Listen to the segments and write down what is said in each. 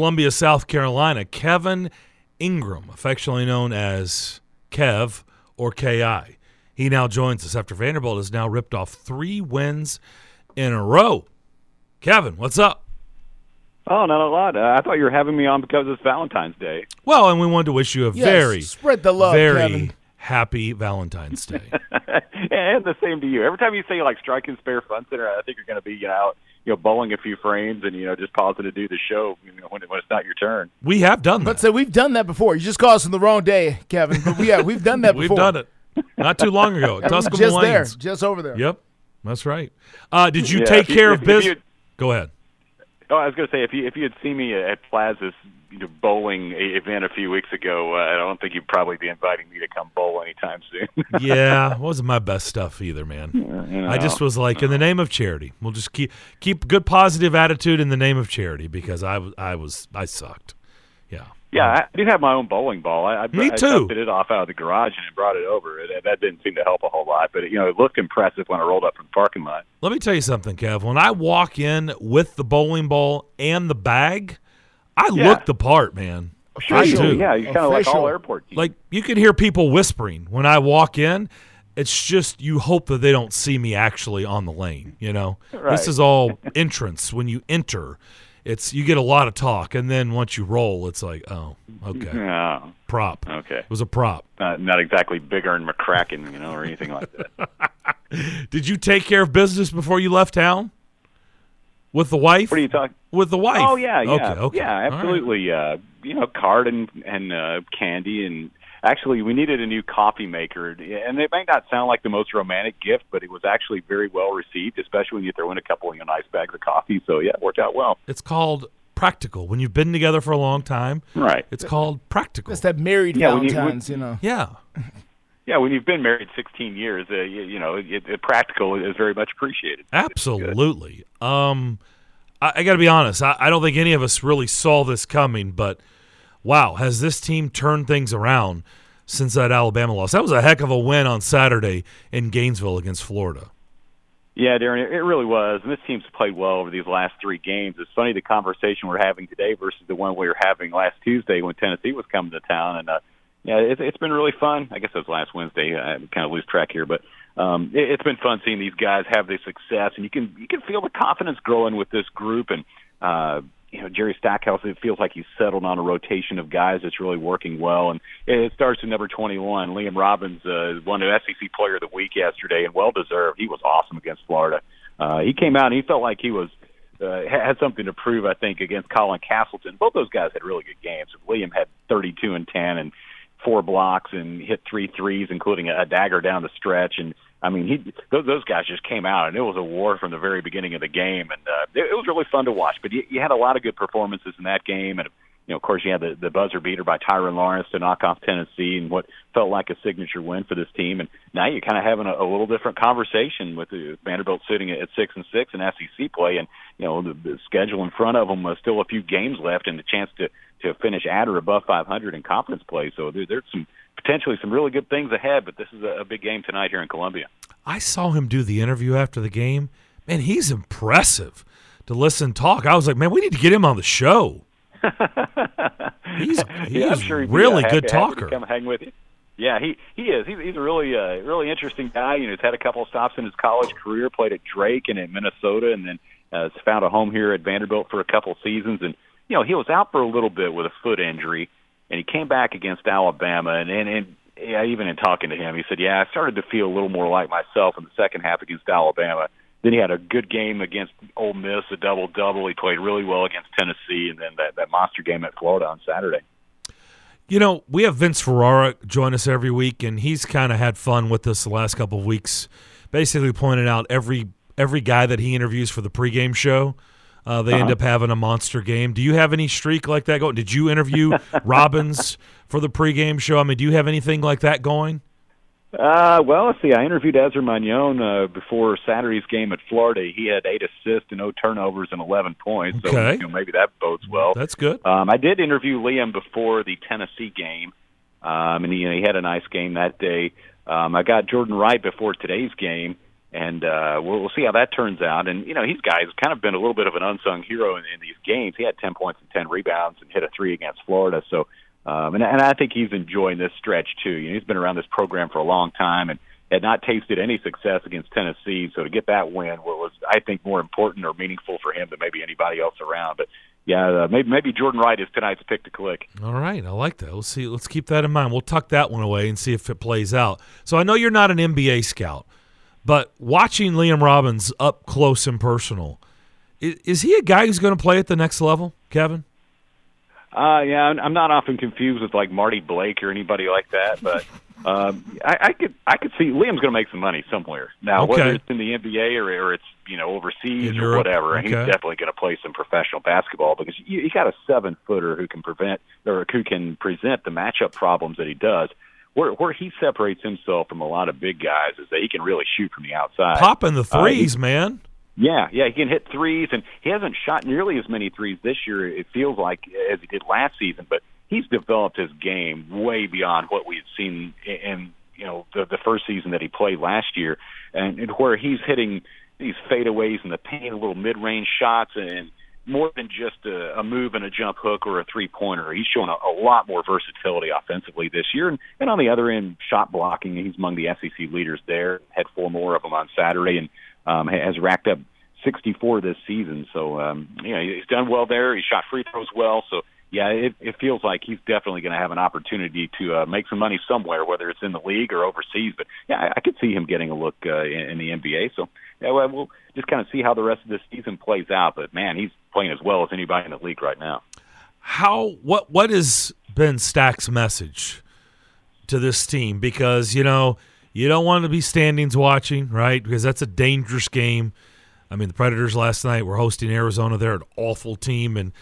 Columbia, South Carolina, Kevin Ingram, affectionately known as Kev or KI. He now joins us after Vanderbilt has now ripped off three wins in a row. Kevin, what's up? Oh, not a lot. Uh, I thought you were having me on because it's Valentine's Day. Well, and we wanted to wish you a Yes, very, spread the love, very Kevin. happy Valentine's Day. and the same to you. Every time you say like Strike and Spare Fun Center, I think you're going to be you know, out, you know, bowling a few frames and you know just pausing to do the show you know, when, when it's not your turn. we have done that. But so we've done that before. You just called us on the wrong day, Kevin. But we, yeah, we've done that We've before. done it not too long ago. at Tuscaloosa just there, just over there. Yep, that's right. Uh, did you Yeah, take if you- care if- of business? Go ahead. Oh, I was going to say if you if you had seen me at Plaza's you know, bowling event a few weeks ago, uh, I don't think you'd probably be inviting me to come bowl anytime soon. yeah, it wasn't my best stuff either, man. You know? I just was like, in the name of charity, we'll just keep keep good positive attitude in the name of charity because I I was I sucked. Yeah. Yeah, I do have my own bowling ball. I, I, Me too. dusted it off out of the garage and brought it over. It, that didn't seem to help a whole lot, but it, you know, it looked impressive when I rolled up from the parking lot. Let me tell you something, Kev. When I walk in with the bowling ball and the bag, I Yeah. look the part, man. Oh, I Official. do. Yeah, you're kind of like all Official. airport. teams. Like you can hear people whispering when I walk in. It's just you hope that they don't see me actually on the lane. You know, Right. this is all entrance. When you enter, it's you get a lot of talk, and then once you roll, it's like, oh, okay, Oh, prop. okay. It was a prop. Not, not exactly bigger and McCracken, you know, or anything like that. Did you take care of business before you left town with the wife? What are you talking? With the wife? Oh yeah, yeah, Okay, okay. yeah, All right. absolutely. Uh, you know, card and and uh, candy, and actually, we needed a new coffee maker, and it may not sound like the most romantic gift, but it was actually very well received, especially when you throw in a couple of you know, nice bags of coffee. So yeah, it worked out well. It's called practical. When you've been together for a long time, Right. it's called practical. It's that married Yeah, when you- Valentine's, you, know. yeah. Yeah, when you've been married 16 years, uh, you, you know, it, it, practical is very much appreciated. Absolutely. Um, I, I got to be honest. I, I don't think any of us really saw this coming, but wow, has this team turned things around since that Alabama loss? That was a heck of a win on Saturday in Gainesville against Florida. Yeah, Darren, it, really was. And this team's played well over these last three games. It's funny the conversation we're having today versus the one we were having last Tuesday when Tennessee was coming to town. And uh, yeah, it, it's been really fun. I guess it was last Wednesday. I kind of lose track here, but um, it, it's been fun seeing these guys have their success, and you can you can feel the confidence growing with this group. And uh, you know, Jerry Stackhouse, it feels like he's settled on a rotation of guys that's really working well. And it starts with number 21. Liam Robbins uh, won the SEC Player of the Week yesterday, and well deserved. He was awesome against Florida. Uh, he came out and he felt like he was uh, had something to prove. I think against Colin Castleton. Both those guys had really good games. Liam had 32 and 10 and four blocks and hit three threes, including a, a dagger down the stretch. And I mean, he those, those guys just came out, and it was a war from the very beginning of the game, and uh, it, it was really fun to watch. But you, you had a lot of good performances in that game, and you know, of course, you had the, the buzzer beater by Tyrin Lawrence to knock off Tennessee, and what felt like a signature win for this team. And now you're kind of having a, a little different conversation with the Vanderbilt sitting at six and six in SEC play, and you know, the, the schedule in front of them was still a few games left, and the chance to to finish at or above 500 in conference play. So there, there's some potentially some really good things ahead. But this is a, a big game tonight here in Columbia. I saw him do the interview after the game. Man, he's impressive to listen talk. I was like, man, we need to get him on the show. He's he yeah, is sure really uh, good happy- to talker. Come hang with you. Yeah, he he is. He's, he's a really uh, really interesting guy. You know, he's had a couple of stops in his college career. Played at Drake and at Minnesota, and then uh, has found a home here at Vanderbilt for a couple of seasons. And you know, he was out for a little bit with a foot injury, and he came back against Alabama. And and, and yeah, even in talking to him, he said, "Yeah, I started to feel a little more like myself in the second half against Alabama." Then he had a good game against Ole Miss, a double double. He played really well against Tennessee, and then that that monster game at Florida on Saturday. You know, we have Vince Ferrara join us every week, and he's kind of had fun with us the last couple of weeks. Basically, pointing out every every guy that he interviews for the pregame show, uh, they end up having a monster game. Do you have any streak like that going? Did you interview Robbins for the pregame show? I mean, do you have anything like that going? Uh, well, let's see. I interviewed Ezra Manjon uh, before Saturday's game at Florida. He had eight assists and no turnovers and 11 points. So Okay. you know, maybe that bodes well. That's good. Um, I did interview Liam before the Tennessee game, um, and he, you know, he had a nice game that day. Um, I got Jordan Wright before today's game, and uh, we'll, we'll see how that turns out. And you know, he's guys kind of been a little bit of an unsung hero in, in these games. He had ten points and ten rebounds and hit a three against Florida. So, um, and, and I think he's enjoying this stretch too. You know, he's been around this program for a long time and had not tasted any success against Tennessee. So to get that win was, I think, more important or meaningful for him than maybe anybody else around. But yeah, uh, maybe maybe Jordan Wright is tonight's pick to click. All right, I like that. Let's see. Let's keep that in mind. We'll tuck that one away and see if it plays out. So I know you're not an NBA scout, but watching Liam Robbins up close and personal, is, is he a guy who's going to play at the next level, Kevin? Uh, yeah, I'm not often confused with like Marty Blake or anybody like that, but um, I, I could I could see Liam's going to make some money somewhere. Now, Okay. whether it's in the NBA or, or it's you know overseas or whatever, he's definitely going to play some professional basketball because you, you got a seven footer who can prevent or who can present the matchup problems that he does. Where where he separates himself from a lot of big guys is that he can really shoot from the outside. Popping the Uh, he- threes, man. Yeah, yeah, he can hit threes, and he hasn't shot nearly as many threes this year. It feels like as he did last season, but he's developed his game way beyond what we had seen in, in you know the, the first season that he played last year, and, and where he's hitting these fadeaways in the paint, little mid-range shots, and more than just a, a move and a jump hook or a three-pointer. He's shown a, a lot more versatility offensively this year, and, and on the other end, shot blocking. He's among the SEC leaders there. Had four more of them on Saturday, and um, has racked up 64 this season. So, um, you know, he's done well there. He shot free throws well. So, yeah, it, it feels like he's definitely going to have an opportunity to uh, make some money somewhere, whether it's in the league or overseas. But yeah, I, I could see him getting a look uh, in, in the NBA. So, yeah, well, we'll just kind of see how the rest of this season plays out. But man, he's playing as well as anybody in the league right now. how what what has been Stack's message to this team? Because you know you don't want to be standings watching, right? Because that's a dangerous game. I mean, the Predators last night were hosting Arizona. They're an awful team, and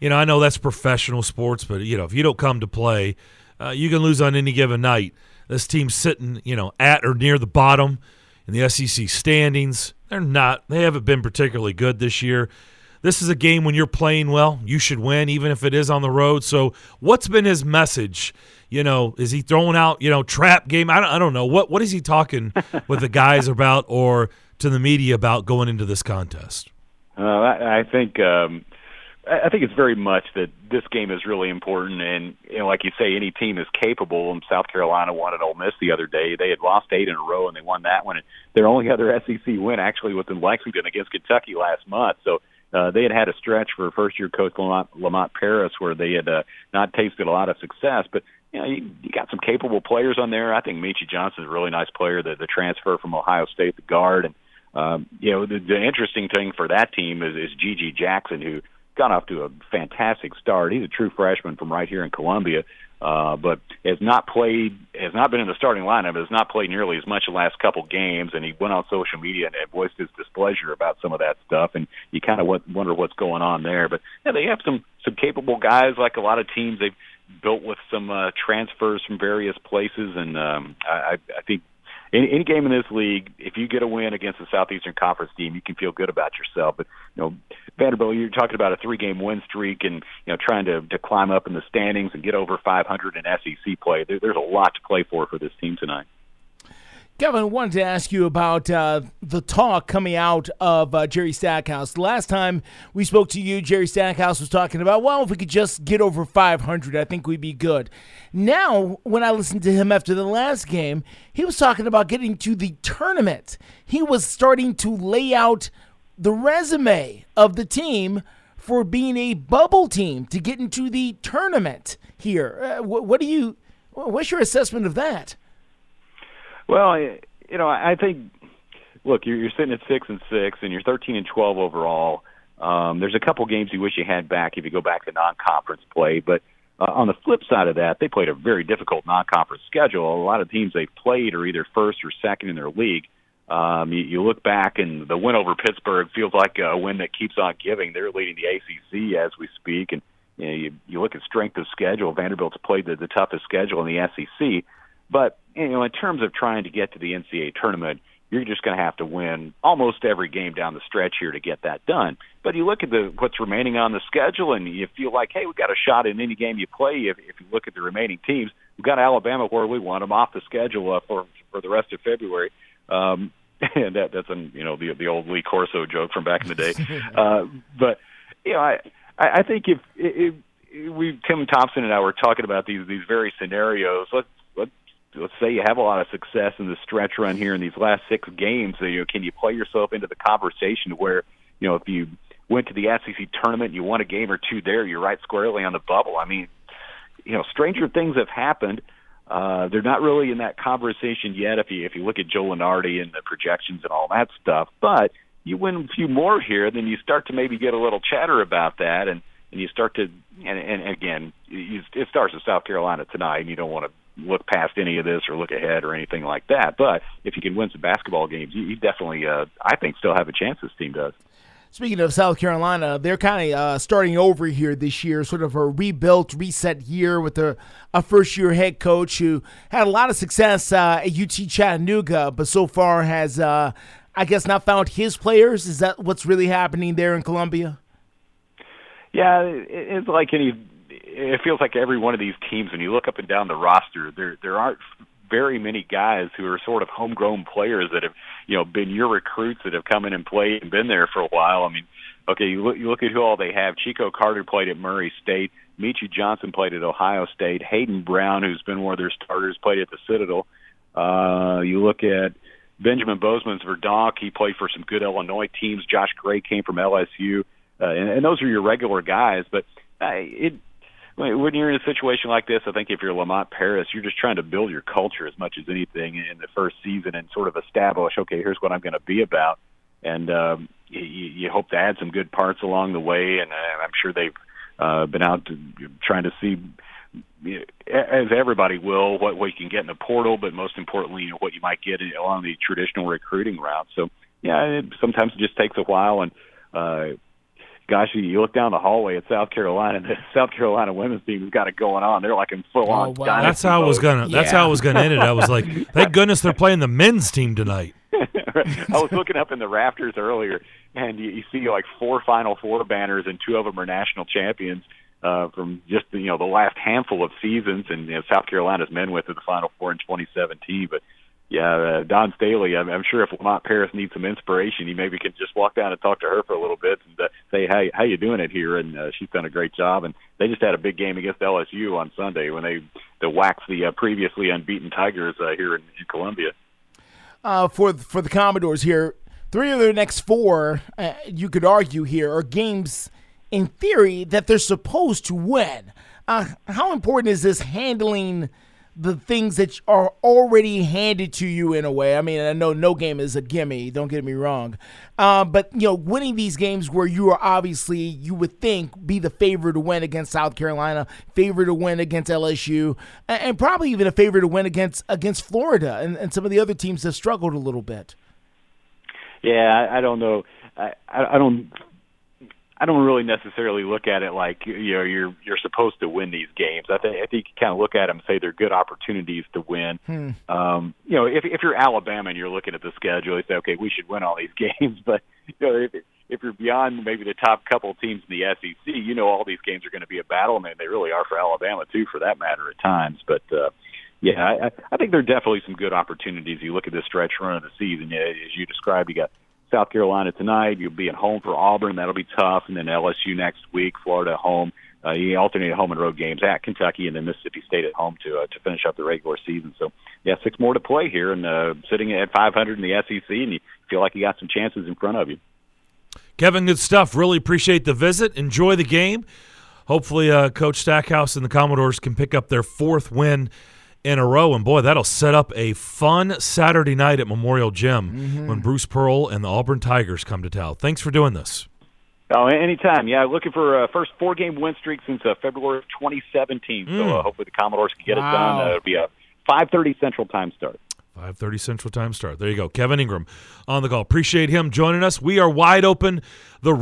you know I know that's professional sports, but you know if you don't come to play, uh, you can lose on any given night. This team's sitting, you know, at or near the bottom in the SEC standings. They're not. They haven't been particularly good this year. This is a game when you're playing well, you should win, even if it is on the road. So, what's been his message? You know, is he throwing out, you know, trap game? I don't, I don't know. What what is he talking with the guys about or to the media about going into this contest? Uh, I, I think um, I think it's very much that this game is really important, and you know, like you say, any team is capable. And South Carolina won at Ole Miss the other day. They had lost eight in a row, and they won that one. And their only other SEC win actually was in Lexington against Kentucky last month. So. Uh, they had had a stretch for first-year coach Lamont, Lamont Paris where they had uh, not tasted a lot of success, but you know you, you got some capable players on there. I think Meechie Johnson's a really nice player. The, the transfer from Ohio State, the guard, and um, you know, the, the interesting thing for that team is, is GG Jackson, who got off to a fantastic start. He's a true freshman from right here in Columbia, uh, but has not played, has not been in the starting lineup, has not played nearly as much the last couple games. And he went on social media and, voiced his displeasure about some of that stuff. And you kind of wonder what's going on there. But yeah, they have some some capable guys, like a lot of teams. They've built with some uh, transfers from various places, and um, I, I think any, any game in this league, if you get a win against a Southeastern Conference team, you can feel good about yourself. But you know, Vanderbilt, you're talking about a three-game win streak, and you know, trying to to climb up in the standings and get over 500 in SEC play. There, there's a lot to play for for this team tonight. Kevin, wanted to ask you about uh, the talk coming out of uh, Jerry Stackhouse. Last time we spoke to you, Jerry Stackhouse was talking about, well, if we could just get over 500, I think we'd be good. Now, when I listened to him after the last game, he was talking about getting to the tournament. He was starting to lay out the resume of the team for being a bubble team to get into the tournament here. Uh, what, what do you? What's your assessment of that? Well, you know, I think look, you're, sitting at six and six, and you're 13 and 12 overall. Um, there's a couple games you wish you had back if you go back to non-conference play, but uh, on the flip side of that, they played a very difficult non-conference schedule. A lot of teams they've played are either first or second in their league. Um, you, you look back, and the win over Pittsburgh feels like a win that keeps on giving. They're leading the ACC as we speak, and you, know, you, you look at strength of schedule. Vanderbilt's played the, the toughest schedule in the SEC, but you know, in terms of trying to get to the NCAA tournament, you're just going to have to win almost every game down the stretch here to get that done. But you look at the what's remaining on the schedule, and you feel like, hey, we've got a shot in any game you play. If, if you look at the remaining teams, we've got Alabama where we want them off the schedule uh, for for the rest of February. Um, and that that's an you know the the old Lee Corso joke from back in the day. uh, but you know, I I think if, if, if we Tim Thompson and I were talking about these these very scenarios, let's let's say you have a lot of success in the stretch run here in these last six games. You know, can you play yourself into the conversation where you know if you went to the SEC tournament, you won a game or two there, you're right squarely on the bubble. I mean, you know, stranger things have happened. Uh, they're not really in that conversation yet. If you if you look at Joe Lunardi and the projections and all that stuff, but you win a few more here, then you start to maybe get a little chatter about that, and and you start to and, and again, you, it starts with South Carolina tonight, and you don't want to look past any of this or look ahead or anything like that. But if you can win some basketball games, you, you definitely, uh, I think, still have a chance. This team does. Speaking of South Carolina, they're kind of uh, starting over here this year, sort of a rebuilt, reset year with a, a first year head coach who had a lot of success uh, at UT Chattanooga, but so far has, uh, I guess, not found his players. Is that what's really happening there in Columbia? Yeah, it's like any. It feels like every one of these teams, when you look up and down the roster, there there aren't very many guys who are sort of homegrown players that have, you know, been your recruits that have come in and played and been there for a while. I mean, okay, you look you look at who all they have. Chico Carter played at Murray State. Meechie Johnson played at Ohio State. Hayden Brown, who's been one of their starters, played at the Citadel. Uh, you look at Benjamin Bosmans-Verdonk. He played for some good Illinois teams. Josh Gray came from LSU. Uh, and, and those are your regular guys, but uh, it when you're in a situation like this, I think if you're Lamont Paris, you're just trying to build your culture as much as anything in the first season and sort of establish, okay, here's what I'm going to be about, and um, you, you hope to add some good parts along the way. And uh, I'm sure they've uh, been out to, trying to see, as everybody will, what what you can get in the portal, but most importantly, you know, what you might get along the traditional recruiting route. So, yeah, it, sometimes it just takes a while, and uh, gosh, you look down the hallway at South Carolina, the South Carolina women's team has got it going on. They're like in full on. Oh, wow. That's how I was gonna. That's how I was gonna end it. I was like, thank goodness they're playing the men's team tonight. I was looking up in the rafters earlier, and you, you see like four Final Four banners, and two of them are national champions uh, from just you know the last handful of seasons. And you know, South Carolina's men went to the Final Four in 2017, but yeah, uh, Dawn Staley. I'm, I'm sure if Lamont Paris needs some inspiration, he maybe can just walk down and talk to her for a little bit and uh, say, "Hey, how you doing it here?" And uh, she's done a great job. And they just had a big game against LSU on Sunday when they they waxed the uh, previously unbeaten Tigers uh, here in, in Columbia. Uh, for for the Commodores here, three of their next four, uh, you could argue here, are games in theory that they're supposed to win. Uh, how important is this handling? The things that are already handed to you in a way. I mean, I know no game is a gimme. Don't get me wrong, uh, but you know, winning these games where you are obviously you would think be the favorite to win against South Carolina, favorite to win against LSU, and, and probably even a favorite to win against against Florida and, and some of the other teams have struggled a little bit. Yeah, I, I don't know. I, I don't I don't really necessarily look at it like you know you're you're supposed to win these games. I think I think you kind of look at them and say they're good opportunities to win. Hmm. Um, you know, if if you're Alabama and you're looking at the schedule, you say, okay, we should win all these games. But you know, if if you're beyond maybe the top couple teams in the SEC, you know all these games are going to be a battle, and they really are for Alabama too, for that matter, at times. But uh, yeah, I, I think there are definitely some good opportunities. You look at this stretch run of the season, as you described, you got South Carolina tonight. You'll be at home for Auburn. That'll be tough. And then LSU next week, Florida home. Uh, you alternate home and road games at Kentucky and then Mississippi State at home to uh, to finish up the regular season. So yeah, six more to play here, and uh, sitting at 500 in the SEC, and you feel like you got some chances in front of you. Kevin, good stuff. Really appreciate the visit. Enjoy the game. Hopefully, uh, Coach Stackhouse and the Commodores can pick up their fourth win in a row. And boy, that'll set up a fun Saturday night at Memorial Gym mm-hmm. when Bruce Pearl and the Auburn Tigers come to town. Thanks for doing this. Oh, anytime. Yeah, looking for a first four game win streak since uh, February of 2017. Mm. So uh, hopefully the Commodores can get wow. it done. Uh, it'll be a 5:30 Central Time start. 5:30 Central Time start. There you go. Kevin Ingram on the call. Appreciate him joining us. We are wide open. The